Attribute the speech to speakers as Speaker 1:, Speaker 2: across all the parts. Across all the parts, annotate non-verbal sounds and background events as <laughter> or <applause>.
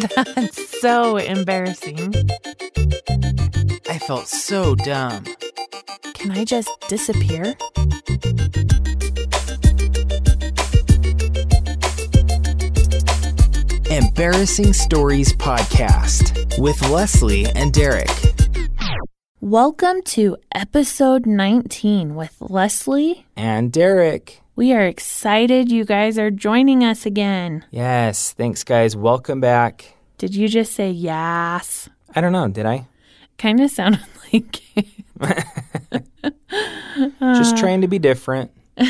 Speaker 1: That's so embarrassing.
Speaker 2: I felt so dumb.
Speaker 1: Can I just disappear?
Speaker 2: Embarrassing Stories Podcast with Leslie and Derek.
Speaker 1: Welcome to episode 19 with Leslie.
Speaker 2: And Derek.
Speaker 1: We are excited you guys are joining us again.
Speaker 2: Yes, thanks, guys. Welcome back.
Speaker 1: Did you just say yes?
Speaker 2: I don't know, did I?
Speaker 1: Kind of sounded <laughs> like <laughs>
Speaker 2: Just trying to be different. <laughs>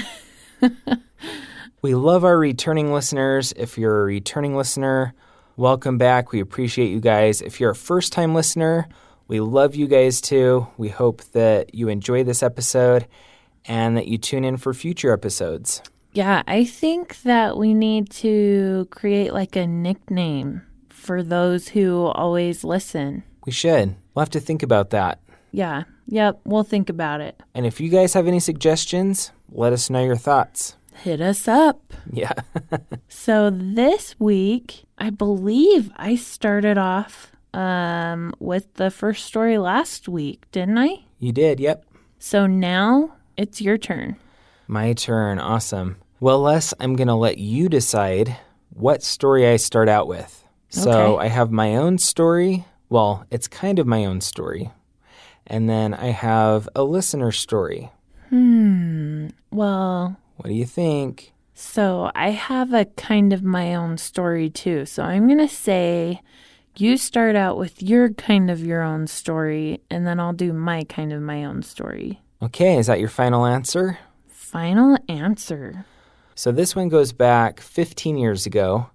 Speaker 2: we love our returning listeners. If you're a returning listener, welcome back. We appreciate you guys. If you're a first time listener, we love you guys too. We hope that you enjoy this episode and that you tune in for future episodes.
Speaker 1: Yeah, I think that we need to create like a nickname for those who always listen.
Speaker 2: We should. We'll have to think about that.
Speaker 1: Yeah, yep, we'll think about it.
Speaker 2: And if you guys have any suggestions, let us know your thoughts.
Speaker 1: Hit us up.
Speaker 2: Yeah. <laughs>
Speaker 1: So this week, I believe I started off um, with the first story last week, didn't I?
Speaker 2: you did, yep.
Speaker 1: So now it's your turn.
Speaker 2: My turn. Awesome. Well, Les, I'm going to let you decide what story I start out with. So
Speaker 1: Okay.
Speaker 2: I have my own story. Well, it's kind of my own story. And then I have a listener story.
Speaker 1: Hmm. Well,
Speaker 2: What do you think?
Speaker 1: so I have a kind of my own story too. So I'm going to say you start out with your kind of your own story, and then I'll do my kind of my own story.
Speaker 2: Okay, is that your final answer?
Speaker 1: Final answer.
Speaker 2: So this one goes back 15 years ago.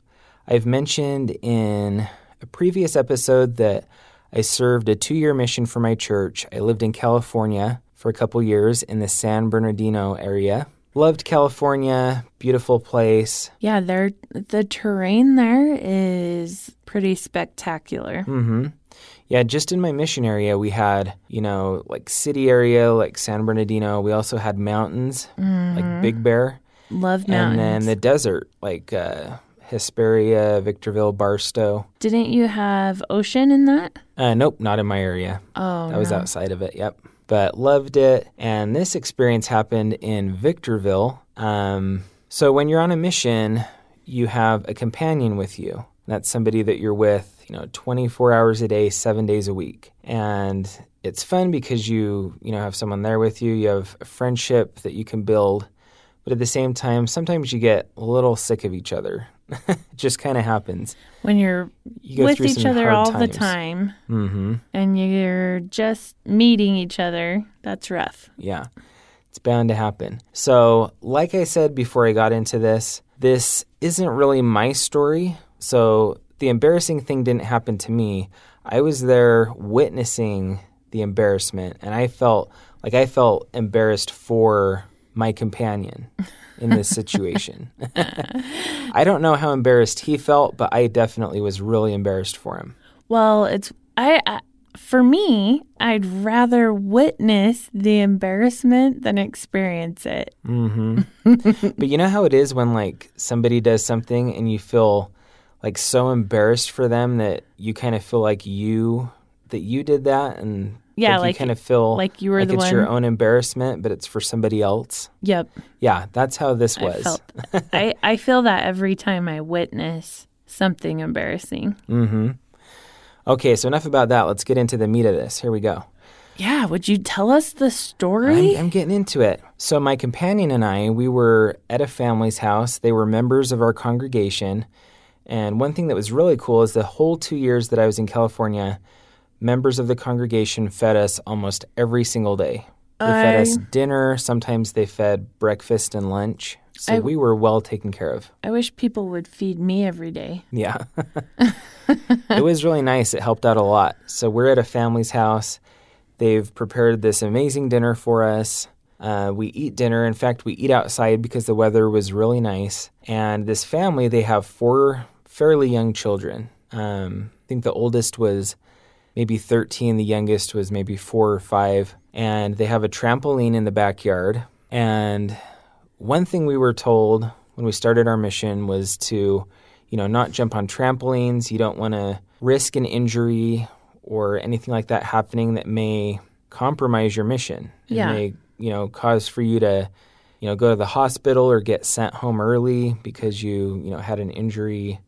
Speaker 2: I've mentioned in a previous episode that I served a two year mission for my church. I lived in California for a couple years in the San Bernardino area. Loved California, beautiful place.
Speaker 1: Yeah, there the terrain there is pretty spectacular.
Speaker 2: hmm Yeah, just in my mission area, we had, you know, like city area, like San Bernardino. We also had mountains, like Big Bear.
Speaker 1: Love mountains.
Speaker 2: And then the desert, like uh, Hesperia, Victorville, Barstow.
Speaker 1: Didn't you have ocean in that?
Speaker 2: Uh, nope, not in my area.
Speaker 1: Oh,
Speaker 2: I was
Speaker 1: no.
Speaker 2: outside of it. Yep. But loved it. And this experience happened in Victorville. Um, so when you're on a mission, you have a companion with you. That's somebody that you're with, you know, 24 hours a day, seven days a week. And it's fun because you, you know, have someone there with you. You have a friendship that you can build. But at the same time, sometimes you get a little sick of each other. it <laughs> just kind of happens.
Speaker 1: When you're
Speaker 2: You go
Speaker 1: with each other all the time
Speaker 2: Mm-hmm.
Speaker 1: and you're just meeting each other, that's rough.
Speaker 2: Yeah, it's bound to happen. So, like I said before I got into this, this isn't really my story. So, the embarrassing thing didn't happen to me. I was there witnessing the embarrassment, and I felt like I felt embarrassed for my companion in this situation. <laughs> I don't know how embarrassed he felt, but I definitely was really embarrassed for him.
Speaker 1: Well, it's I, I for me, I'd rather witness the embarrassment than experience it.
Speaker 2: hmm <laughs> but you know how it is when like somebody does something and you feel like so embarrassed for them that you kind of feel like you that you did that and
Speaker 1: Yeah,
Speaker 2: like,
Speaker 1: like-
Speaker 2: you kind of feel
Speaker 1: like you were
Speaker 2: like
Speaker 1: the
Speaker 2: it's your own embarrassment but it's for somebody else.
Speaker 1: Yep.
Speaker 2: Yeah, that's how this
Speaker 1: I
Speaker 2: was.
Speaker 1: felt <laughs> I, I feel that every time I witness something embarrassing.
Speaker 2: Mm hmm Okay, so enough about that. Let's get into the meat of this. Here we go.
Speaker 1: Yeah, would you tell us the story?
Speaker 2: I'm, I'm getting into it. So, my companion and I, we were at a family's house. They were members of our congregation. And one thing that was really cool is the whole two years that I was in California, members of the congregation fed us almost every single day. They fed us dinner. Sometimes they fed breakfast and lunch. So,
Speaker 1: I-
Speaker 2: we were well taken care of.
Speaker 1: I wish people would feed me every day.
Speaker 2: Yeah. it was really nice. It helped out a lot. So we're at a family's house. They've prepared this amazing dinner for us. Uh, we eat dinner. In fact, we eat outside because the weather was really nice. And this family, they have four fairly young children. Um, I think the oldest was maybe 13, the youngest was maybe four or five. And they have a trampoline in the backyard. And one thing we were told when we started our mission was to you know, not jump on trampolines. You don't want to risk an injury or anything like that happening that may compromise your mission. It
Speaker 1: Yeah.
Speaker 2: may, you know, cause for you to, you know, go to the hospital or get sent home early because you, you know, had an injury.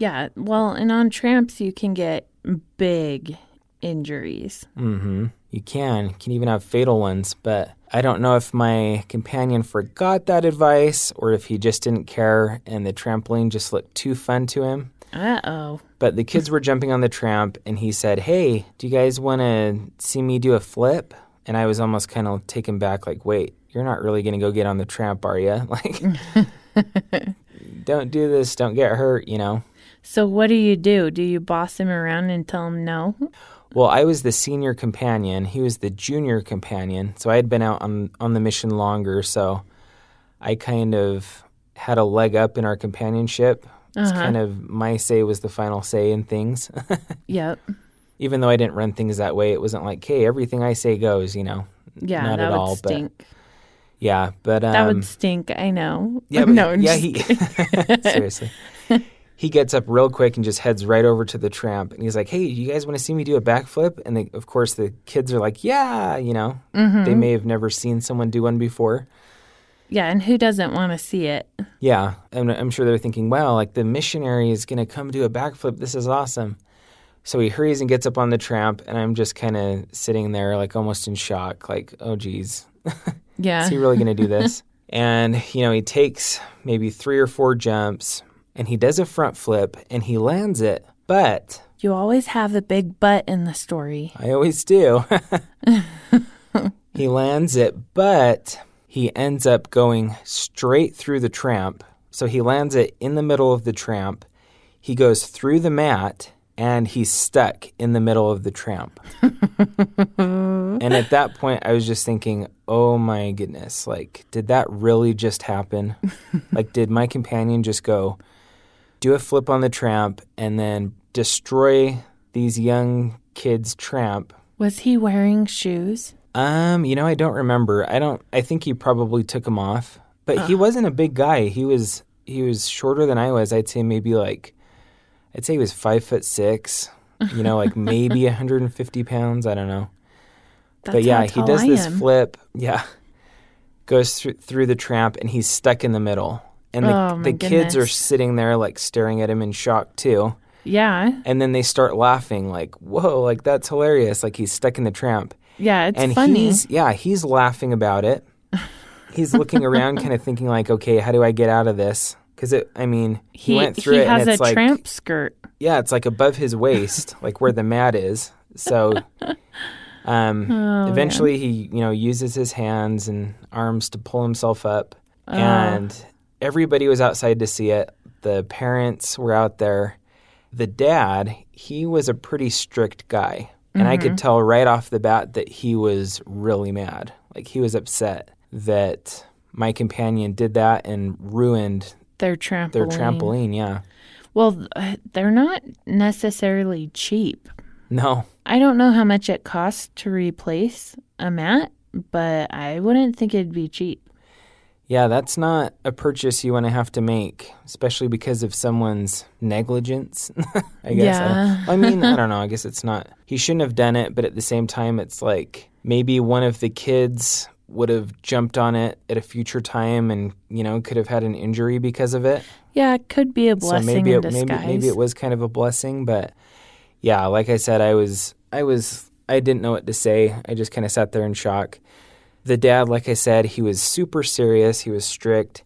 Speaker 1: Yeah. Well, and on tramps, you can get big injuries.
Speaker 2: Mm-hmm. You can, can even have fatal ones, but I don't know if my companion forgot that advice or if he just didn't care and the trampoline just looked too fun to him.
Speaker 1: Uh oh.
Speaker 2: But the kids were jumping on the tramp, and he said, Hey, do you guys want to see me do a flip? And I was almost kind of taken back, like, Wait, you're not really going to go get on the tramp, are you? <laughs> Like, <laughs> don't do this, don't get hurt, you know?
Speaker 1: So, what do you do? Do you boss him around and tell him no?
Speaker 2: Well, I was the senior companion. He was the junior companion. So I had been out on, on the mission longer. So I kind of had a leg up in our companionship. It's
Speaker 1: Uh-huh.
Speaker 2: kind of my say was the final say in things. <laughs>
Speaker 1: Yep.
Speaker 2: Even though I didn't run things that way, it wasn't like, hey, everything I say goes, you know?
Speaker 1: Yeah,
Speaker 2: Not
Speaker 1: that
Speaker 2: at
Speaker 1: would
Speaker 2: all, but-
Speaker 1: stink.
Speaker 2: Yeah, but um,
Speaker 1: that would stink. I know.
Speaker 2: Yeah, <laughs> but
Speaker 1: no, I'm
Speaker 2: yeah, he <laughs> seriously. He gets up real quick and just heads right over to the tramp, and he's like, "Hey, you guys want to see me do a backflip?" And they, of course, the kids are like, "Yeah," you know.
Speaker 1: Mm-hmm.
Speaker 2: They may have never seen someone do one before.
Speaker 1: Yeah, and who doesn't want to see it?
Speaker 2: Yeah, and I'm sure they're thinking, "Wow, like the missionary is going to come do a backflip. This is awesome." So he hurries and gets up on the tramp, and I'm just kind of sitting there, like almost in shock, like, "Oh, geez, <laughs>
Speaker 1: Yeah.
Speaker 2: Is he really going to do <laughs> this? And, you know, he takes maybe three or four jumps and he does a front flip and he lands it. But
Speaker 1: you always have the big butt in the story.
Speaker 2: I always do. <laughs> he lands it, but he ends up going straight through the tramp. So he lands it in the middle of the tramp. He goes through the mat and he's stuck in the middle of the tramp. <laughs> and at that point, I was just thinking, oh my goodness, like, did that really just happen? <laughs> like, did my companion just go do a flip on the tramp and then destroy these young kids' tramp?
Speaker 1: Was he wearing shoes?
Speaker 2: Um, you know, I don't remember. I don't. I think he probably took them off, but he wasn't a big guy. He was he was shorter than I was. I'd say maybe like, I'd say he was five foot six. You know, like maybe <laughs> 150 pounds. I don't know.
Speaker 1: That's
Speaker 2: but yeah, he does this flip. Yeah, goes through through the tramp, and he's stuck in the middle. And the,
Speaker 1: Oh,
Speaker 2: the kids are sitting there like staring at him in shock too.
Speaker 1: Yeah,
Speaker 2: And then they start laughing, like, "Whoa, like that's hilarious!" Like he's stuck in the tramp
Speaker 1: yeah, it's
Speaker 2: and
Speaker 1: funny.
Speaker 2: he's yeah he's laughing about it <laughs> he's looking around kind of thinking like okay how do i get out of this because it i mean he,
Speaker 1: he
Speaker 2: went through
Speaker 1: he
Speaker 2: it
Speaker 1: has
Speaker 2: and
Speaker 1: a
Speaker 2: like
Speaker 1: tramp skirt.
Speaker 2: yeah it's like above his <laughs> waist like where the mat is so <laughs> um
Speaker 1: Oh,
Speaker 2: eventually he you know uses his hands and arms to pull himself up
Speaker 1: Oh.
Speaker 2: and everybody was outside to see it the parents were out there the dad he was a pretty strict guy and i
Speaker 1: Mm-hmm.
Speaker 2: could tell right off the bat that he was really mad like he was upset that my companion did that and ruined
Speaker 1: Their trampoline.
Speaker 2: their trampoline yeah
Speaker 1: Well, uh, they're not necessarily cheap.
Speaker 2: no
Speaker 1: I don't know how much it costs to replace a mat, but I wouldn't think it'd be cheap.
Speaker 2: Yeah, that's not a purchase you want to have to make, especially because of someone's negligence. <laughs> I guess.
Speaker 1: Yeah.
Speaker 2: don't- I mean, I <laughs> don't know. I guess it's not. He shouldn't have done it, but at the same time, it's like maybe one of the kids would have jumped on it at a future time, and you know, could have had an injury because of it.
Speaker 1: Yeah, it could be a blessing
Speaker 2: so maybe
Speaker 1: in
Speaker 2: it, maybe maybe it was kind of a blessing, but yeah, like I said, I was I was I didn't know what to say. I just kind of sat there in shock. The dad, like I said, he was super serious. He was strict,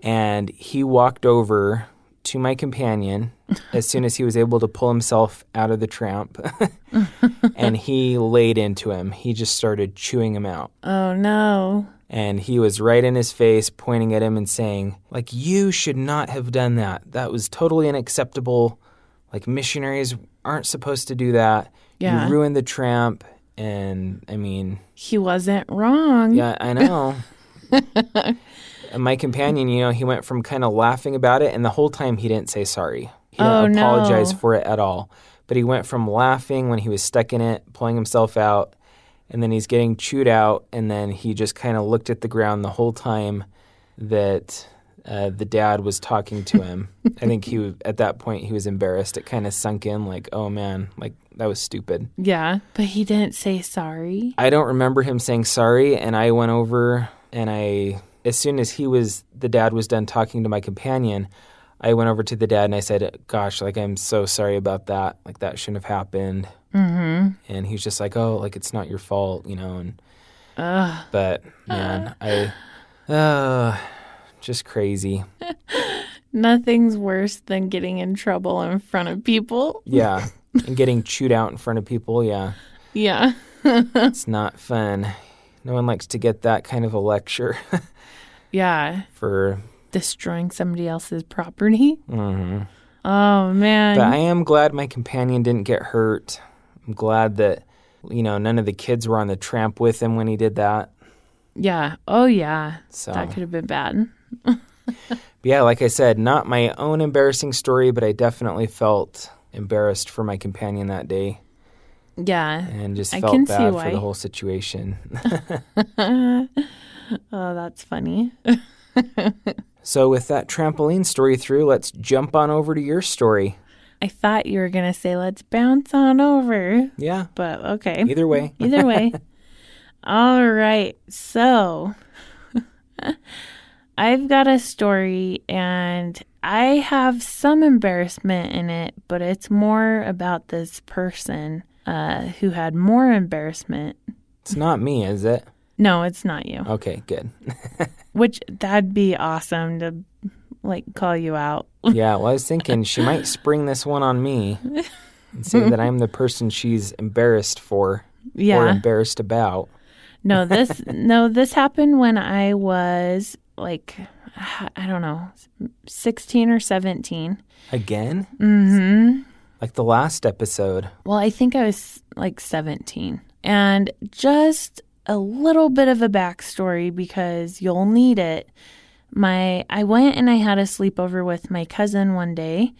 Speaker 2: and he walked over to my companion <laughs> as soon as he was able to pull himself out of the tramp, <laughs> and he laid into him. He just started chewing him out
Speaker 1: oh no.
Speaker 2: and he was right in his face pointing at him and saying like you should not have done that that was totally unacceptable like missionaries aren't supposed to do that
Speaker 1: Yeah.
Speaker 2: you ruined the tramp and i mean
Speaker 1: He wasn't wrong.
Speaker 2: yeah i know and <laughs> my companion you know he went from kind of laughing about it and the whole time he didn't say sorry he didn't
Speaker 1: Oh, no.
Speaker 2: apologize for it at all but he went from laughing when he was stuck in it pulling himself out and then he's getting chewed out and then he just kind of looked at the ground the whole time that uh, the dad was talking to him. I think he <laughs> at that point he was embarrassed. It kind of sunk in, like, oh man, like that was stupid.
Speaker 1: Yeah, but he didn't say sorry.
Speaker 2: I don't remember him saying sorry, and I went over and I, as soon as he was, the dad was done talking to my companion, I went over to the dad and I said, "Gosh, like I'm so sorry about that. Like that shouldn't have happened."
Speaker 1: Mm-hmm.
Speaker 2: And he's just like, "Oh, like it's not your fault, you know." And
Speaker 1: Ugh.
Speaker 2: but man, <sighs> I, uh, just crazy. <laughs>
Speaker 1: Nothing's worse than getting in trouble in front of people.
Speaker 2: Yeah, <laughs> and getting chewed out in front of people. Yeah,
Speaker 1: Yeah. <laughs>
Speaker 2: it's not fun. No one likes to get that kind of a lecture
Speaker 1: Yeah.
Speaker 2: for.
Speaker 1: Destroying somebody else's property.
Speaker 2: mhm.
Speaker 1: Oh, man.
Speaker 2: But I am glad my companion didn't get hurt. I'm glad that, you know, none of the kids were on the tramp with him when he did that.
Speaker 1: yeah. Oh, yeah.
Speaker 2: So,
Speaker 1: That could have been bad.
Speaker 2: Yeah, like I said, not my own embarrassing story, but I definitely felt embarrassed for my companion that day
Speaker 1: Yeah.
Speaker 2: and just
Speaker 1: I
Speaker 2: felt
Speaker 1: can see
Speaker 2: bad for the whole situation. <laughs>
Speaker 1: oh, that's funny. <laughs>
Speaker 2: so, with that trampoline story through, let's jump on over to your story.
Speaker 1: I thought you were going to say, let's bounce on over,
Speaker 2: Yeah,
Speaker 1: but okay.
Speaker 2: either way. <laughs>
Speaker 1: Either way. All right. So I've got a story and I have some embarrassment in it, but it's more about this person uh, who had more embarrassment.
Speaker 2: It's not me, is it?
Speaker 1: No, it's not you.
Speaker 2: Okay, good. <laughs>
Speaker 1: Which that'd be awesome to like call you out. <laughs>
Speaker 2: Yeah, well, I was thinking she might spring this one on me and say that I'm the person she's embarrassed for or embarrassed about.
Speaker 1: No, this <laughs> no, this happened when I was like <sighs> I don't know, 16 or 17.
Speaker 2: Again?
Speaker 1: Mhm.
Speaker 2: Like the last episode.
Speaker 1: Well, I think I was like 17. And just a little bit of a backstory because you'll need it. My I went and I had a sleepover with my cousin one day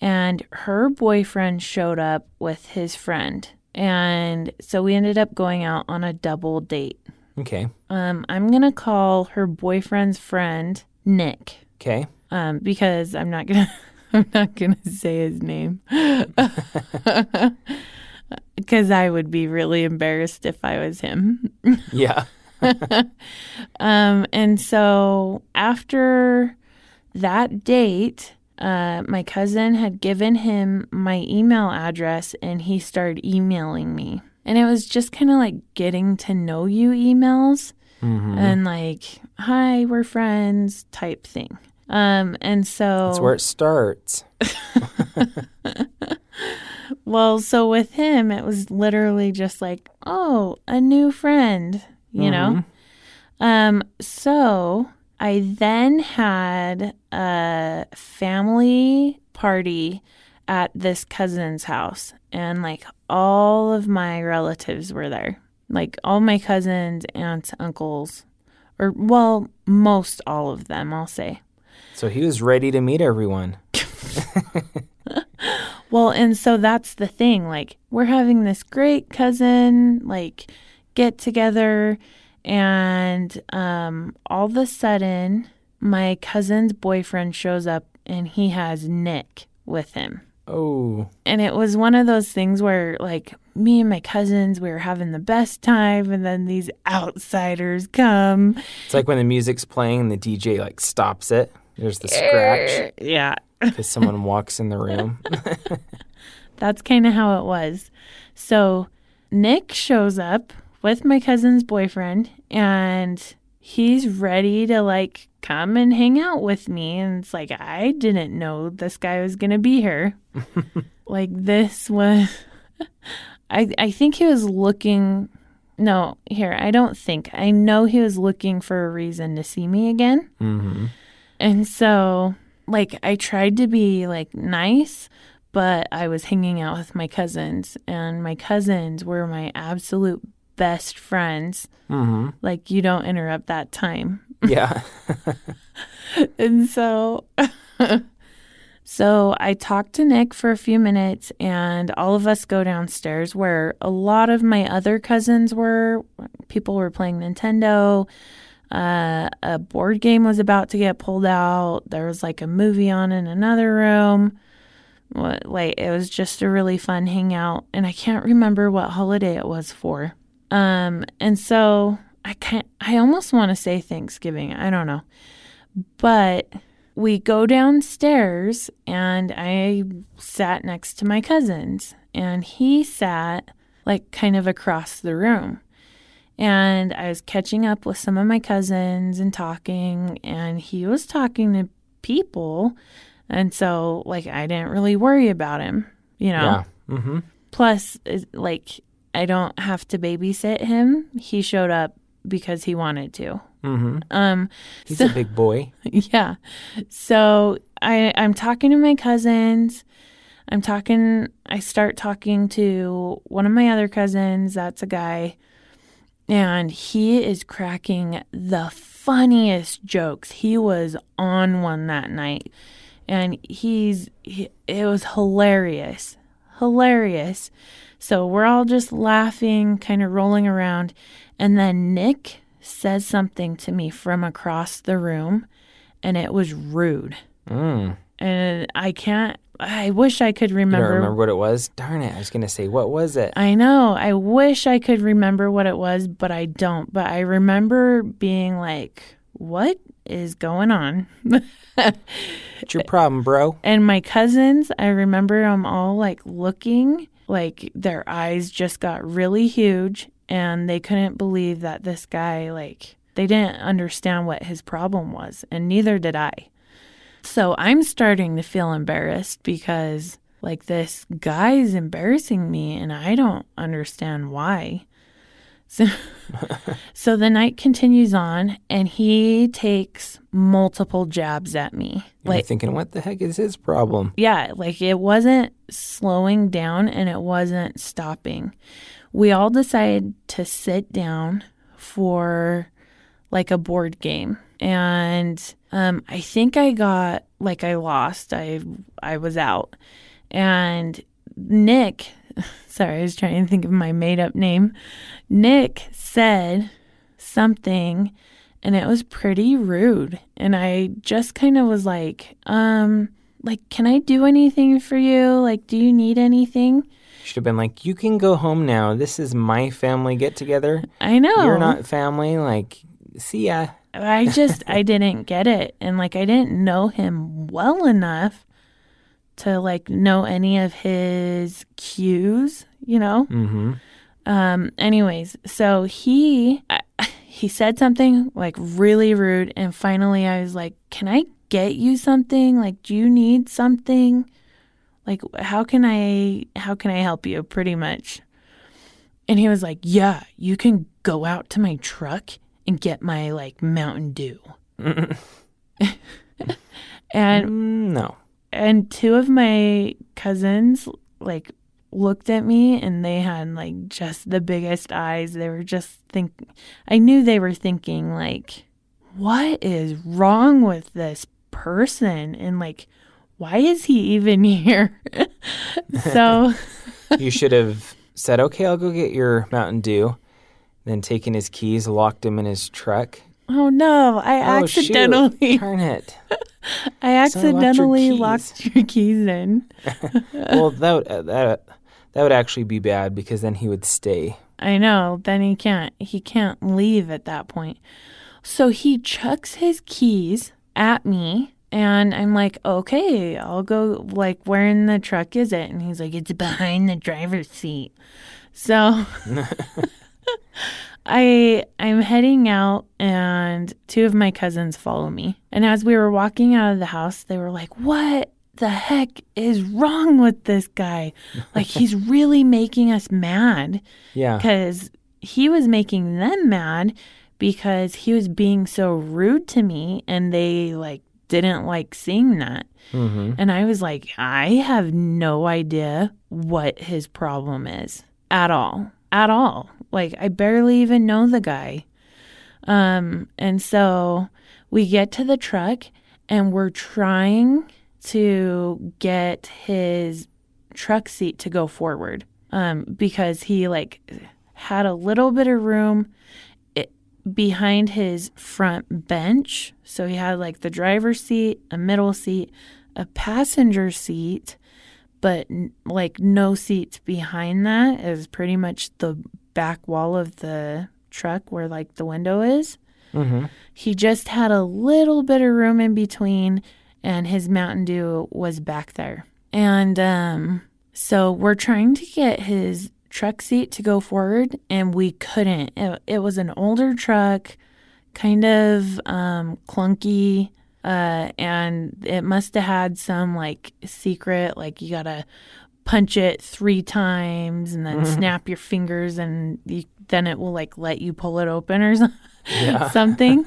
Speaker 1: and her boyfriend showed up with his friend. And so we ended up going out on a double date.
Speaker 2: Okay.
Speaker 1: Um, I'm gonna call her boyfriend's friend Nick.
Speaker 2: Okay.
Speaker 1: Um, because I'm not gonna <laughs> I'm not gonna say his name. <laughs> Because I would be really embarrassed if I was him. <laughs>
Speaker 2: Yeah.
Speaker 1: Um, and so after that date, uh, my cousin had given him my email address and he started emailing me. And it was just kind of like getting to know you emails
Speaker 2: hmm
Speaker 1: and like, hi, we're friends type thing. Um, and so
Speaker 2: That's where it starts. <laughs>
Speaker 1: Well, so with him, it was literally just like, oh, a new friend, you know? Um, so I then had a family party at this cousin's house, and like all of my relatives were there. Like all my cousins, aunts, uncles, or well, most all of them, I'll say.
Speaker 2: So he was ready to meet everyone. <laughs>
Speaker 1: Well, and so that's the thing. Like, we're having this great cousin, like, get together, and um, all of a sudden, my cousin's boyfriend shows up and he has Nick with him.
Speaker 2: Oh,
Speaker 1: And it was one of those things where, like, me and my cousins, we were having the best time, and then these outsiders come.
Speaker 2: it's like when the music's playing and the DJ like stops it. There's the scratch
Speaker 1: Yeah.
Speaker 2: because <laughs> someone walks in the room. <laughs>
Speaker 1: That's kind of how it was. So Nick shows up with my cousin's boyfriend and he's ready to like come and hang out with me. And it's like, I didn't know this guy was going to be here. <laughs> like, this was, <laughs> I, I think he was looking. No, here, I don't think. I know he was looking for a reason to see me again.
Speaker 2: hmm
Speaker 1: And so, like, I tried to be like nice, but I was hanging out with my cousins, and my cousins were my absolute best friends.
Speaker 2: hmm
Speaker 1: Like, you don't interrupt that time.
Speaker 2: Yeah. <laughs>
Speaker 1: And so, <laughs> so I talked to Nick for a few minutes, and all of us go downstairs where a lot of my other cousins were. People were playing Nintendo. Uh, a board game was about to get pulled out. There was like a movie on in another room. What, like it was just a really fun hangout, and I can't remember what holiday it was for. Um, and so I can't. I almost want to say Thanksgiving. I don't know, but we go downstairs, and I sat next to my cousins, and he sat like kind of across the room. And I was catching up with some of my cousins and talking, and he was talking to people. And so, like, I didn't really worry about him, you know?
Speaker 2: Yeah. Mm-hmm.
Speaker 1: Plus, like, I don't have to babysit him. He showed up because he wanted to.
Speaker 2: Mm-hmm.
Speaker 1: Um,
Speaker 2: He's
Speaker 1: So-
Speaker 2: a big boy. <laughs>
Speaker 1: yeah. So I I'm talking to my cousins. I'm talking I start talking to one of my other cousins, that's a guy, and he is cracking the funniest jokes. He was on one that night. And he's he, it was hilarious. Hilarious. So we're all just laughing, kind of rolling around, and then Nick says something to me from across the room and it was rude.
Speaker 2: Mm.
Speaker 1: And I can't, I wish I could
Speaker 2: You
Speaker 1: remember.
Speaker 2: remember what it was? Darn it. I was going to say, what was it?
Speaker 1: I know. I wish I could remember what it was, but I don't. But I remember being like, what is going on?
Speaker 2: What's your problem, bro?
Speaker 1: and my cousins, I remember them all like looking, like their eyes just got really huge and they couldn't believe that this guy, like, they didn't understand what his problem was, and neither did I. So I'm starting to feel embarrassed because, like, this guy's embarrassing me and I don't understand why. So, <laughs> so the night continues on and he takes multiple jabs at me.
Speaker 2: You're
Speaker 1: Like,
Speaker 2: thinking, what the heck is his problem?
Speaker 1: yeah, like it wasn't slowing down and it wasn't stopping. We all decided to sit down for like a board game. And um, I think I got like I lost. I I was out. And Nick, <laughs> sorry, I was trying to think of my made up name. Nick said something and it was pretty rude. And I just kind of was like, um, like, can I do anything for you? Like, do you need anything?
Speaker 2: Should have been like, you can go home now. This is my family get together.
Speaker 1: I know.
Speaker 2: You're not family. Like, see ya.
Speaker 1: I <laughs> just, I didn't get it. And like, I didn't know him well enough to like know any of his cues, you know?
Speaker 2: Mm-hmm.
Speaker 1: Um, anyways, so he, I, <laughs> he said something like really rude. And finally I was like, can I get you something? Like, do you need something? Like, how can I, how can I help you? Pretty much. And he was like, yeah, you can go out to my truck and get my like Mountain Dew. <laughs> and
Speaker 2: Mm, no.
Speaker 1: and two of my cousins like looked at me and they had like just the biggest eyes they were just think i knew they were thinking like what is wrong with this person and like why is he even <laughs> here so <laughs>
Speaker 2: You should have said, okay, I'll go get your Mountain Dew. Then taken his keys, locked him in his truck.
Speaker 1: oh no i
Speaker 2: Oh, shoot.
Speaker 1: accidentally <laughs>
Speaker 2: Darn it.
Speaker 1: i
Speaker 2: So locked your
Speaker 1: accidentally locked your keys in
Speaker 2: well, that would, uh, that that would actually be bad because then he would stay.
Speaker 1: I know. Then he can't. He can't leave at that point. So he chucks his keys at me, and I'm like, "Okay, I'll go." Like, where in the truck is it? And he's like, "It's behind the driver's seat." So <laughs> <laughs> I I'm heading out, and two of my cousins follow me. And as we were walking out of the house, they were like, "What?" The heck is wrong with this guy? Like, he's <laughs> really making us mad
Speaker 2: Yeah.
Speaker 1: because he was making them mad because he was being so rude to me and they like didn't like seeing that.
Speaker 2: Mm-hmm.
Speaker 1: And I was like, I have no idea what his problem is at all. At all. Like I barely even know the guy. Um and so we get to the truck and we're trying to get his truck seat to go forward um because he like had a little bit of room behind his front bench. So he had like the driver's seat, a middle seat, a passenger seat, but like no seats behind that is pretty much the back wall of the truck where like the window is.
Speaker 2: Mm-hmm.
Speaker 1: He just had a little bit of room in between, and his Mountain Dew was back there. And um, so we're trying to get his truck seat to go forward, and we couldn't. It, it was an older truck, kind of um, clunky, uh, and it must have had some like secret, like you gotta punch it three times and then mm-hmm. snap your fingers, and you, then it will like let you pull it open or <laughs> something. Yeah. <laughs> something.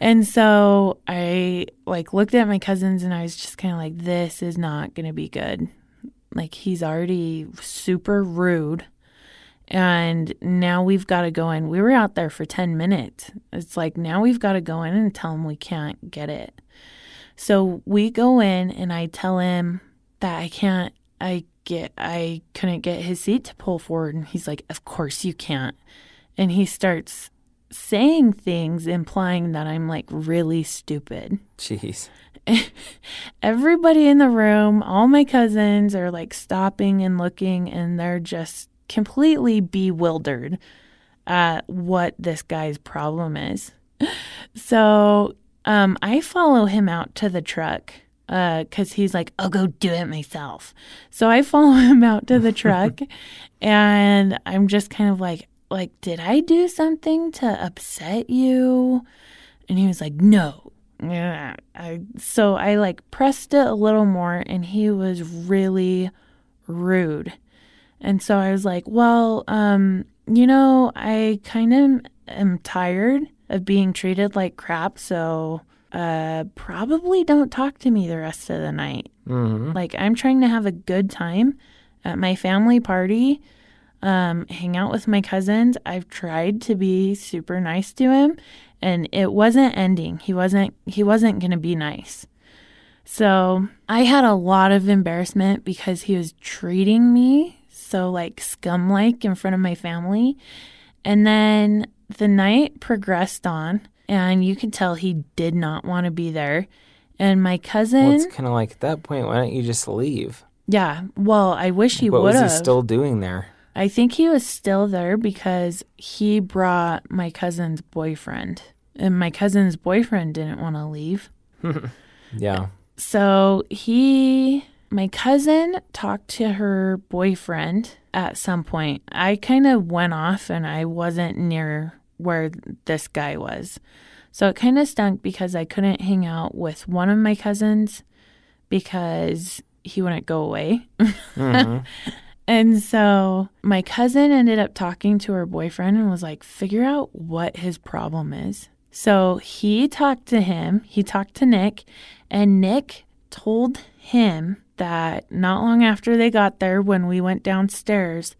Speaker 1: and so I like looked at my cousins and I was just kind of like, this is not going to be good. Like he's already super rude. And now we've got to go in. We were out there for 10 minutes. It's like now we've got to go in and tell him we can't get it. So we go in and I tell him that I can't, I get, I couldn't get his seat to pull forward. And he's like, Of course you can't. And he starts saying things implying that I'm like really stupid.
Speaker 2: Jeez. <laughs>
Speaker 1: Everybody in the room, all my cousins are like stopping and looking and they're just completely bewildered at what this guy's problem is. <laughs> So um, I follow him out to the truck because uh, he's like, I'll go do it myself. So I follow <laughs> him out to the truck <laughs> and I'm just kind of like, like, did I do something to upset you? And he was like, no. Yeah. I, so I like pressed it a little more and he was really rude. And so I was like, well, um, you know, I kind of am tired of being treated like crap. So uh, probably don't talk to me the rest of the night.
Speaker 2: Mm-hmm.
Speaker 1: Like, I'm trying to have a good time at my family party um, hang out with my cousins. I've tried to be super nice to him, and it wasn't ending. He wasn't he wasn't going to be nice. So I had a lot of embarrassment because he was treating me so like scum like in front of my family. And then the night progressed on, and you could tell he did not want to be there. And my cousin. Well,
Speaker 2: it's kind of like at that point, why don't you just leave?
Speaker 1: Yeah. Well, I wish he would have. What was
Speaker 2: he still doing there?
Speaker 1: I think he was still there because he brought my cousin's boyfriend. And my cousin's boyfriend didn't want to leave. <laughs>
Speaker 2: yeah.
Speaker 1: So he, my cousin talked to her boyfriend at some point. I kind of went off and I wasn't near where this guy was. So it kind of stunk because I couldn't hang out with one of my cousins because he wouldn't go away. mm-hmm. <laughs> And so my cousin ended up talking to her boyfriend and was like, figure out what his problem is. So he talked to him, he talked to Nick, and Nick told him that not long after they got there, when we went downstairs,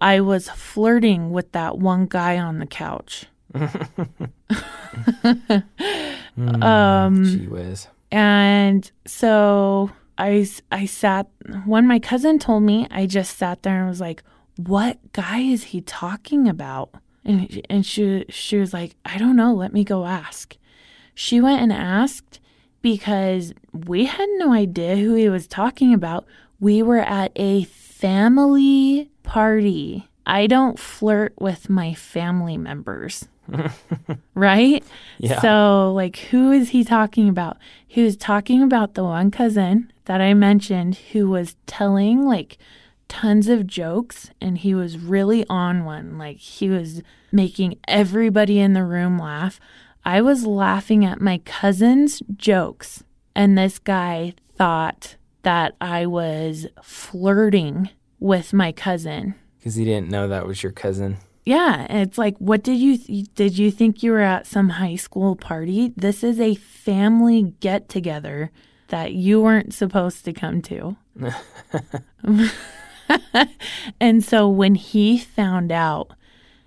Speaker 1: I was flirting with that one guy on the couch. <laughs>
Speaker 2: mm, um, gee whiz.
Speaker 1: And so I, I sat, when my cousin told me, I just sat there and was like, what guy is he talking about? And, and she, she was like, I don't know. Let me go ask. She went and asked because we had no idea who he was talking about. We were at a family party. I don't flirt with my family members. <laughs> right?
Speaker 2: Yeah.
Speaker 1: So, like, who is he talking about? He was talking about the one cousin that I mentioned who was telling like tons of jokes and he was really on one. Like, he was making everybody in the room laugh. I was laughing at my cousin's jokes, and this guy thought that I was flirting with my cousin.
Speaker 2: Because he didn't know that was your cousin.
Speaker 1: Yeah, it's like, what did you th- did you think you were at some high school party? This is a family get together that you weren't supposed to come to. <laughs> <laughs> and so when he found out,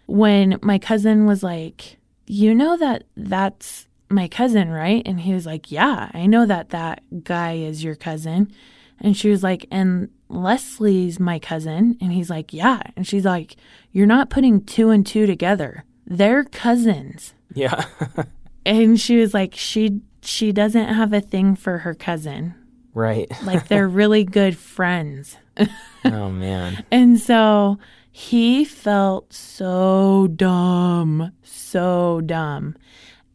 Speaker 1: when my cousin was like, "You know that that's my cousin, right?" and he was like, "Yeah, I know that that guy is your cousin." And she was like, "And Leslie's my cousin. And he's like, Yeah. And she's like, You're not putting two and two together. they're cousins.
Speaker 2: Yeah. <laughs>
Speaker 1: And she was like, she she doesn't have a thing for her cousin.
Speaker 2: right.
Speaker 1: Like they're <laughs> really good friends.
Speaker 2: oh man. <laughs>
Speaker 1: And so he felt so dumb, so dumb.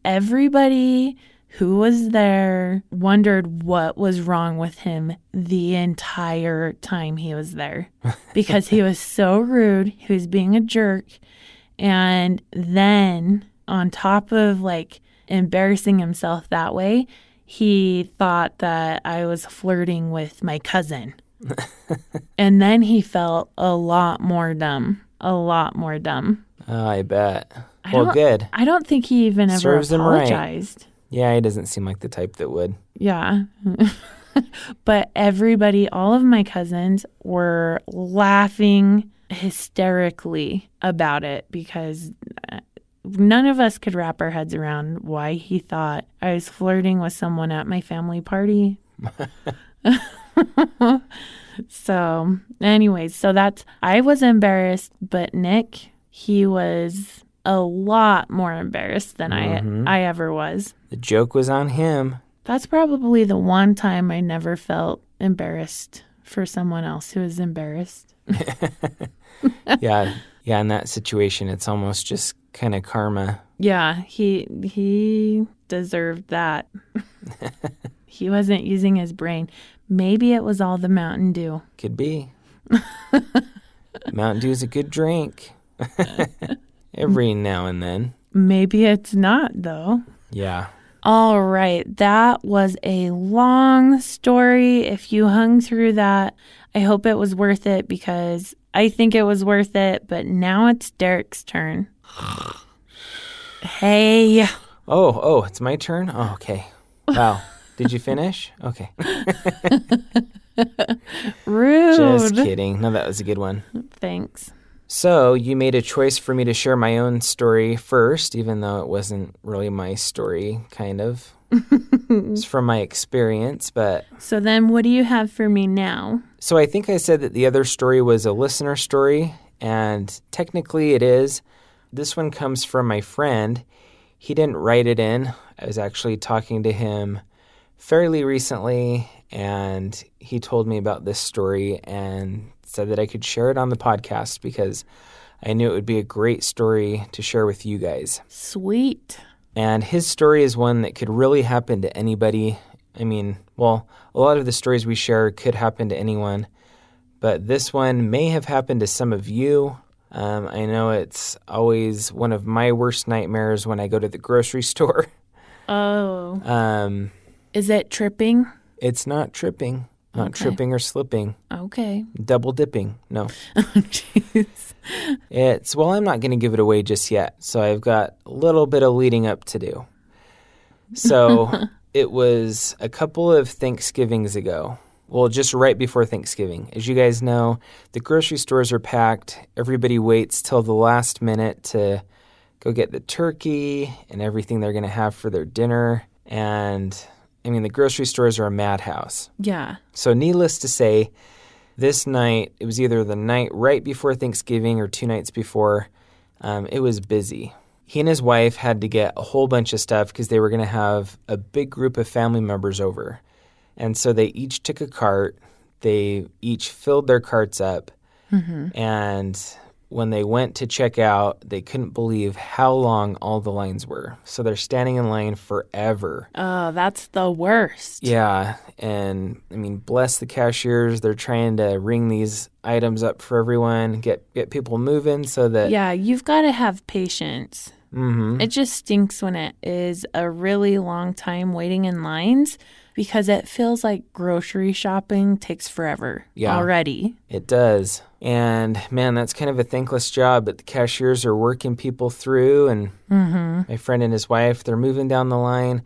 Speaker 1: Everybody who was there wondered what was wrong with him the entire time he was there <laughs> because he was so rude. He was being a jerk. And then, on top of like embarrassing himself that way, he thought that I was flirting with my cousin. <laughs> and then he felt a lot more dumb. A lot more dumb.
Speaker 2: Oh, I bet.
Speaker 1: I
Speaker 2: well, good.
Speaker 1: I don't think he even ever
Speaker 2: Serves him right.
Speaker 1: apologized.
Speaker 2: Yeah, he doesn't seem like the type that would.
Speaker 1: Yeah. <laughs> but everybody, all of my cousins were laughing hysterically about it because uh, none of us could wrap our heads around why he thought I was flirting with someone at my family party. <laughs> <laughs> so, anyways, so that's I was embarrassed, but Nick, he was a lot more embarrassed than
Speaker 2: Mhm.
Speaker 1: I I ever was.
Speaker 2: The joke was on him.
Speaker 1: That's probably the one time I never felt embarrassed for someone else who was embarrassed. <laughs> <laughs>
Speaker 2: yeah. Yeah, in that situation, it's almost just kind of karma.
Speaker 1: Yeah, he he deserved that. he wasn't using his brain. Maybe it was all the Mountain Dew.
Speaker 2: Could be. <laughs> Mountain Dew's a good drink. <laughs> Every now and then.
Speaker 1: Maybe it's not though.
Speaker 2: Yeah.
Speaker 1: All right, that was a long story. If you hung through that, I hope it was worth it because I think it was worth it, but now it's Derek's turn. <sighs> Hey.
Speaker 2: Oh, oh, it's my turn? Oh, okay. Wow. Did you finish? Okay.
Speaker 1: Rude.
Speaker 2: Just kidding. No, that was a good one.
Speaker 1: Thanks.
Speaker 2: So, you made a choice for me to share my own story first, even though it wasn't really my story, kind of. <laughs> it's from my experience, but
Speaker 1: So then what do you have for me now?
Speaker 2: so I think I said that the other story was a listener story, and technically it is. This one comes from my friend. He didn't write it in. I was actually talking to him fairly recently, and he told me about this story and said that I could share it on the podcast because I knew it would be a great story to share with you guys.
Speaker 1: Sweet.
Speaker 2: And his story is one that could really happen to anybody. I mean, well, a lot of the stories we share could happen to anyone, but this one may have happened to some of you. Um, I know it's always one of my worst nightmares when I go to the grocery <laughs> store.
Speaker 1: Oh.
Speaker 2: Um,
Speaker 1: Is it tripping?
Speaker 2: it's not tripping, not
Speaker 1: Okay.
Speaker 2: tripping or slipping,
Speaker 1: Okay.
Speaker 2: double dipping. No, <laughs> oh,
Speaker 1: Jeez.
Speaker 2: it's, well, I'm not going to give it away just yet. So I've got a little bit of leading up to do. So <laughs> it was a couple of Thanksgivings ago. Well, just right before Thanksgiving. As you guys know, the grocery stores are packed. Everybody waits till the last minute to go get the turkey and everything they're going to have for their dinner. And I mean, the grocery stores are a madhouse.
Speaker 1: Yeah.
Speaker 2: So, needless to say, this night, it was either the night right before Thanksgiving or two nights before, um, it was busy. He and his wife had to get a whole bunch of stuff because they were going to have a big group of family members over. And so they each took a cart, they each filled their carts up, and when they went to check out, they couldn't believe how long all the lines were. So they're standing in line forever.
Speaker 1: Oh, that's the worst.
Speaker 2: Yeah, and I mean, bless the cashiers. They're trying to ring these items up for everyone, get get people moving so that
Speaker 1: Yeah, you've got to have patience.
Speaker 2: hmm
Speaker 1: It just stinks when it is a really long time waiting in lines because it feels like grocery shopping takes forever
Speaker 2: Yeah.
Speaker 1: already.
Speaker 2: it does. And man, that's kind of a thankless job. But the cashiers are working people through, and
Speaker 1: Mm-hmm.
Speaker 2: my friend and his wife, they're moving down the line.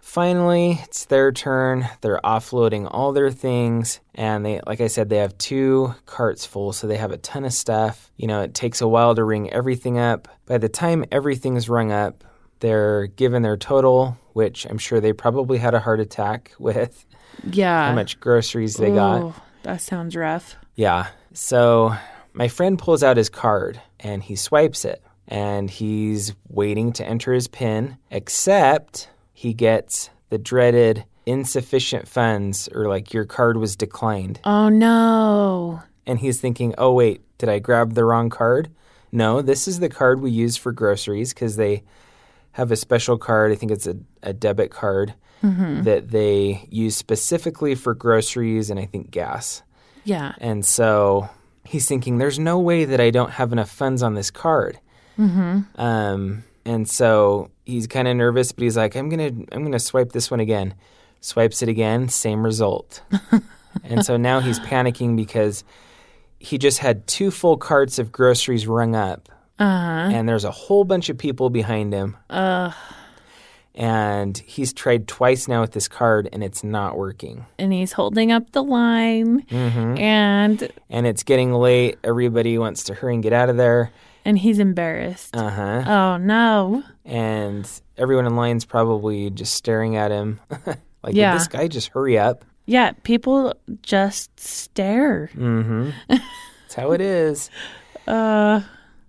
Speaker 2: Finally, it's their turn. They're offloading all their things. And they, like I said, they have two carts full. So they have a ton of stuff. You know, it takes a while to ring everything up. By the time everything's rung up, they're given their total, which I'm sure they probably had a heart attack <laughs> with
Speaker 1: Yeah.
Speaker 2: how much groceries they got.
Speaker 1: Ooh, That sounds rough.
Speaker 2: Yeah. So my friend pulls out his card and he swipes it. and he's waiting to enter his PIN, except he gets the dreaded insufficient funds or like your card was declined.
Speaker 1: Oh no.
Speaker 2: And he's thinking, oh, wait, did I grab the wrong card? No, this is the card we use for groceries because they have a special card. I think it's a, a debit card that they use specifically for groceries and I think gas.
Speaker 1: Yeah.
Speaker 2: And so he's thinking, there's no way that I don't have enough funds on this card. Mm-hmm. Um, and so he's kind of nervous, but he's like, I'm gonna, I'm gonna swipe this one again. Swipes it again, same result. <laughs> and so now he's panicking because he just had two full carts of groceries rung up,
Speaker 1: Uh huh.
Speaker 2: and there's a whole bunch of people behind him.
Speaker 1: Uh,
Speaker 2: And he's tried twice now with this card, and it's not working.
Speaker 1: and he's holding up the line,
Speaker 2: Mm-hmm.
Speaker 1: and
Speaker 2: And it's getting late. Everybody wants to hurry and get out of there.
Speaker 1: and he's embarrassed.
Speaker 2: Uh huh.
Speaker 1: oh no.
Speaker 2: and everyone in line's probably just staring at him <laughs> like
Speaker 1: Yeah.
Speaker 2: this guy just hurry up
Speaker 1: Yeah, people just stare.
Speaker 2: mm-hmm <laughs> that's how it is
Speaker 1: Uh,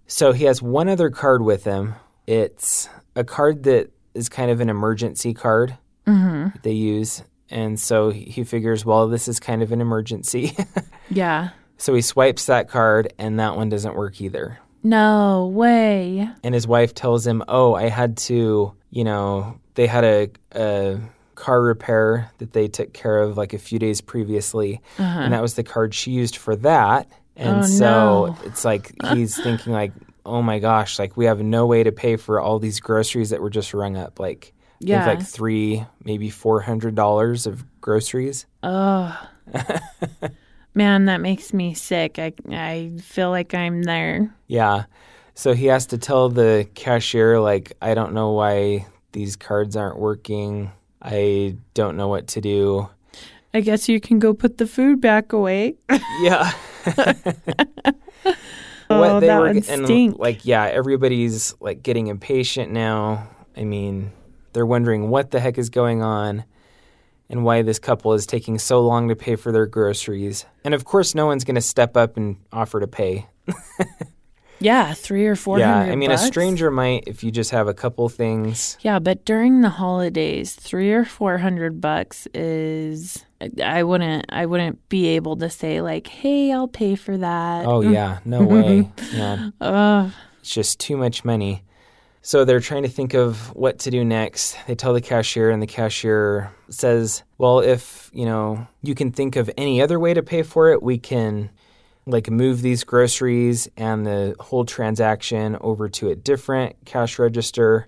Speaker 2: so he has one other card with him. It's a card that is kind of an emergency card mm-hmm. that they use. And so he figures well this is kind of an emergency. <laughs>
Speaker 1: Yeah.
Speaker 2: so he swipes that card and that one doesn't work either.
Speaker 1: No way.
Speaker 2: and his wife tells him, "Oh, I had to, you know, they had a, a car repair that they took care of like a few days previously, uh-huh. and that was the card she used for that." And
Speaker 1: Oh,
Speaker 2: so
Speaker 1: no.
Speaker 2: it's like he's thinking like, "Oh my gosh, like we have no way to pay for all these groceries that were just rung up. Like,
Speaker 1: Yeah.
Speaker 2: like three, maybe four hundred dollars of groceries."
Speaker 1: Oh. <laughs> Man, that makes me sick. I I feel like I'm there.
Speaker 2: Yeah. So he has to tell the cashier, like, I don't know why these cards aren't working. I don't know what to do.
Speaker 1: I guess you can go put the food back away. <laughs>
Speaker 2: Yeah. <laughs>
Speaker 1: Oh, that would
Speaker 2: and
Speaker 1: stink.
Speaker 2: like, yeah, everybody's like getting impatient now. I mean, they're wondering what the heck is going on and why this couple is taking so long to pay for their groceries. And of course, no one's going to step up and offer to pay. <laughs>
Speaker 1: Yeah, three or four
Speaker 2: yeah. I mean,
Speaker 1: bucks.
Speaker 2: a stranger might if you just have a couple things.
Speaker 1: Yeah, but during the holidays, three or four hundred bucks is. I wouldn't. I wouldn't be able to say like, "Hey, I'll pay for that."
Speaker 2: Oh yeah, no <laughs> way. Yeah,
Speaker 1: Ugh.
Speaker 2: it's just too much money. So they're trying to think of what to do next. They tell the cashier, and the cashier says, "Well, if you know you can think of any other way to pay for it, we can like move these groceries and the whole transaction over to a different cash register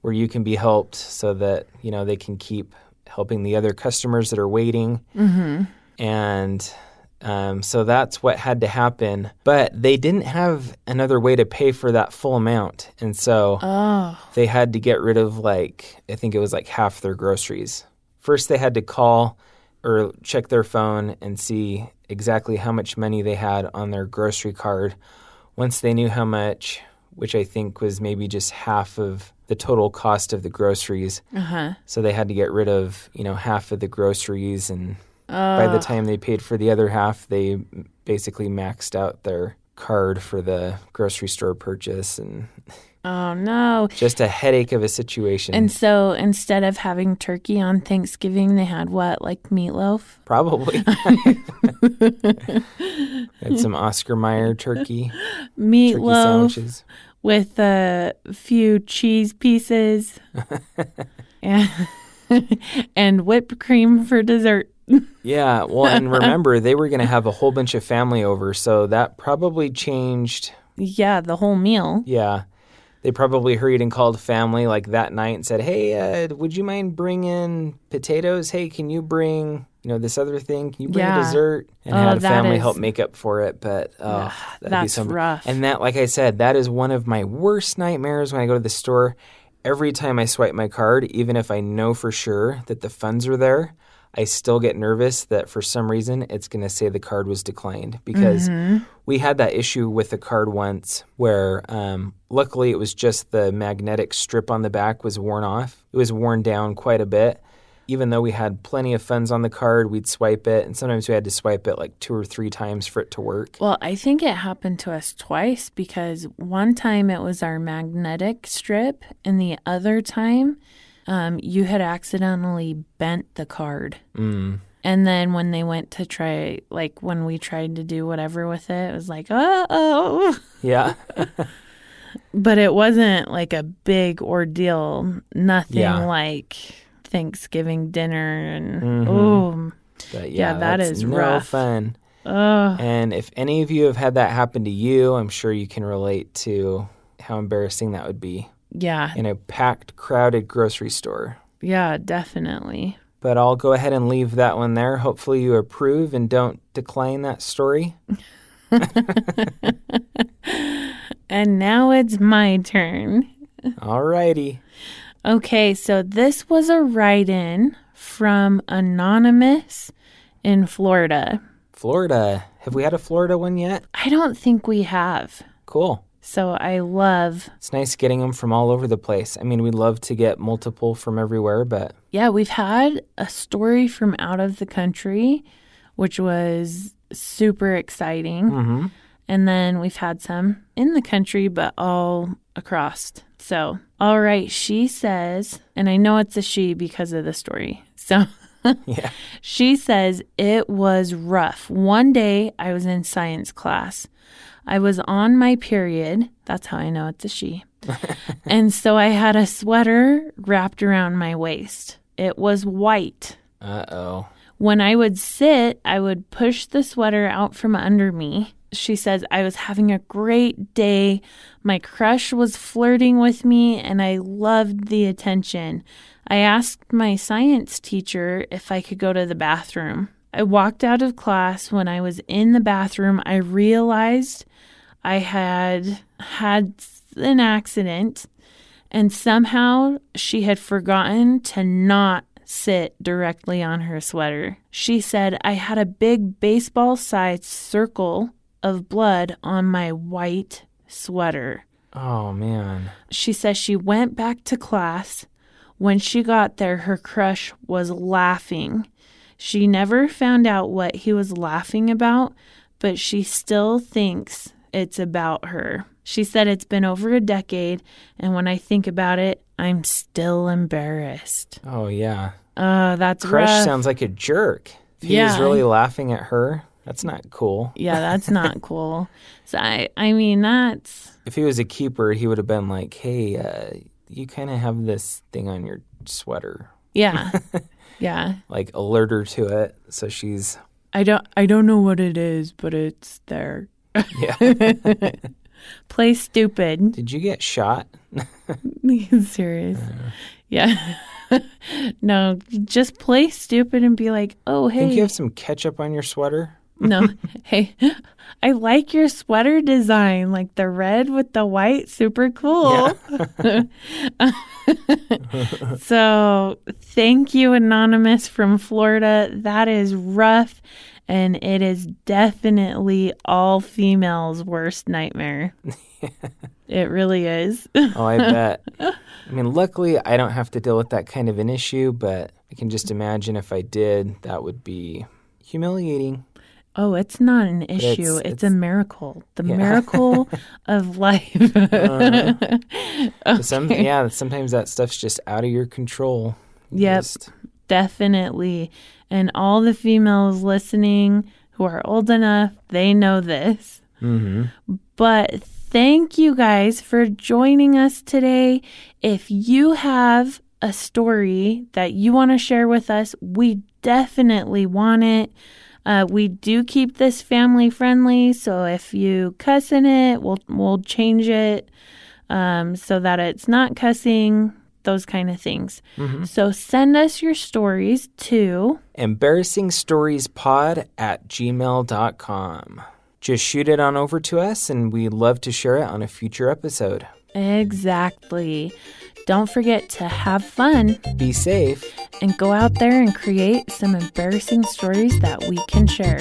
Speaker 2: where you can be helped, so that you know they can keep helping the other customers that are waiting." And um, so that's what had to happen. But they didn't have another way to pay for that full amount. And so
Speaker 1: Oh.
Speaker 2: they had to get rid of, like, I think it was like half their groceries. First, they had to call or check their phone and see exactly how much money they had on their grocery card. Once they knew how much, which I think was maybe just half of the total cost of the groceries,
Speaker 1: Uh huh.
Speaker 2: so they had to get rid of, you know, half of the groceries and by the time they paid for the other half, they basically maxed out their card for the grocery store purchase and
Speaker 1: Oh no.
Speaker 2: just a headache of a situation.
Speaker 1: And so instead of having turkey on Thanksgiving, they had what, like meatloaf?
Speaker 2: Probably. <laughs> <laughs> Had some Oscar Mayer turkey, turkey
Speaker 1: Meatloaf
Speaker 2: sandwiches.
Speaker 1: With a few cheese pieces <laughs> and, <laughs> and whipped cream for dessert. <laughs>
Speaker 2: Yeah, well, and remember, they were going to have a whole bunch of family over, so that probably changed.
Speaker 1: Yeah, the whole meal.
Speaker 2: Yeah. They probably hurried and called family like that night and said, "Hey, uh, would you mind bringing potatoes? Hey, can you bring, you know, this other thing? Can you bring
Speaker 1: Yeah.
Speaker 2: a dessert?" And
Speaker 1: Oh,
Speaker 2: had
Speaker 1: that
Speaker 2: family
Speaker 1: is-
Speaker 2: help make up for it. But oh, that'd be
Speaker 1: that's
Speaker 2: some
Speaker 1: rough.
Speaker 2: And that, like I said, that is one of my worst nightmares when I go to the store. Every time I swipe my card, even if I know for sure that the funds are there, I still get nervous that for some reason it's going to say the card was declined because we had that issue with the card once where um, luckily it was just the magnetic strip on the back was worn off. It was worn down quite a bit, even though we had plenty of funds on the card, we'd swipe it, and sometimes we had to swipe it like two or three times for it to work.
Speaker 1: Well, I think it happened to us twice because one time it was our magnetic strip, and the other time um, you had accidentally bent the card.
Speaker 2: Mm.
Speaker 1: And then when they went to try, like when we tried to do whatever with it, it was like, uh oh.
Speaker 2: Yeah. <laughs> <laughs>
Speaker 1: But it wasn't like a big ordeal. Nothing
Speaker 2: Yeah.
Speaker 1: like Thanksgiving dinner and
Speaker 2: Mhm.
Speaker 1: oh,
Speaker 2: But
Speaker 1: Yeah,
Speaker 2: yeah, that's
Speaker 1: is
Speaker 2: no
Speaker 1: rough.
Speaker 2: fun.
Speaker 1: oh,
Speaker 2: And if any of you have had that happen to you, I'm sure you can relate to how embarrassing that would be
Speaker 1: yeah,
Speaker 2: in a packed, crowded grocery store.
Speaker 1: yeah, definitely.
Speaker 2: But I'll go ahead and leave that one there. Hopefully, you approve and don't decline that story. <laughs>
Speaker 1: And now it's my turn.
Speaker 2: Alrighty.
Speaker 1: Okay, so this was a write in from Anonymous in Florida.
Speaker 2: Florida. Have we had a Florida one yet?
Speaker 1: I don't think we have.
Speaker 2: Cool.
Speaker 1: So I love,
Speaker 2: It's nice getting them from all over the place. I mean, we'd love to get multiple from everywhere, but
Speaker 1: yeah, we've had a story from out of the country, which was super exciting.
Speaker 2: hmm
Speaker 1: And then we've had some in the country, but all across. So, all right, she says, and I know it's a she because of the story. So, <laughs>
Speaker 2: yeah.
Speaker 1: she says it was rough. One day I was in science class. I was on my period. That's how I know it's a she. <laughs> and so I had a sweater wrapped around my waist. It was white.
Speaker 2: Uh oh.
Speaker 1: When I would sit, I would push the sweater out from under me. She says, I was having a great day. My crush was flirting with me, and I loved the attention. I asked my science teacher if I could go to the bathroom. I walked out of class. When I was in the bathroom, I realized I had had an accident, and somehow she had forgotten to not sit directly on her sweater. She said, I had a big baseball sized circle of blood on my white sweater.
Speaker 2: Oh, man.
Speaker 1: She says she went back to class. When she got there, her crush was laughing. She never found out what he was laughing about, but she still thinks it's about her. She said it's been over a decade, and when I think about it, I'm still embarrassed.
Speaker 2: Oh, yeah.
Speaker 1: Uh, that's
Speaker 2: Crush
Speaker 1: rough.
Speaker 2: sounds like a jerk. If he was
Speaker 1: Yeah.
Speaker 2: really laughing at her, that's not cool.
Speaker 1: yeah, that's not <laughs> cool. So I, I mean, that's
Speaker 2: If he was a keeper, he would have been like, hey, uh, you kind of have this thing on your sweater.
Speaker 1: yeah, <laughs> yeah.
Speaker 2: Like, alert her to it. So she's,
Speaker 1: I don't, I don't know what it is, but it's there.
Speaker 2: yeah. <laughs>
Speaker 1: Play stupid.
Speaker 2: Did you get shot?
Speaker 1: Serious. Yeah. no, just play stupid and be like, oh, hey.
Speaker 2: Think you have some ketchup on your sweater?
Speaker 1: No, <laughs> hey, I like your sweater design, like the red with the white, super cool. <laughs> <laughs> so, thank you, Anonymous from Florida. That is rough, and it is definitely all females' worst nightmare. it really is.
Speaker 2: Oh, I bet. I mean, luckily, I don't have to deal with that kind of an issue, but I can just imagine if I did, that would be humiliating.
Speaker 1: Oh, it's not an issue. It's,
Speaker 2: it's-
Speaker 1: a miracle. The
Speaker 2: Yeah.
Speaker 1: miracle <laughs> of life.
Speaker 2: But Some, yeah, sometimes that stuff's just out of your control.
Speaker 1: Yep.
Speaker 2: just-
Speaker 1: Definitely. And all the females listening who are old enough, they know this.
Speaker 2: Mhm.
Speaker 1: But thank you guys for joining us today. If you have a story that you want to share with us, we definitely want it. Uh, we do keep this family friendly, so if you cuss in it, we'll we'll change it um, so that it's not cussing. Those kind of things. So send us your stories to
Speaker 2: Embarrassing Stories Pod at gmail.com. Just shoot it on over to us, and we'd love to share it on a future episode.
Speaker 1: exactly. Don't forget to have fun
Speaker 2: Be safe.
Speaker 1: and go out there and create some embarrassing stories that we can share.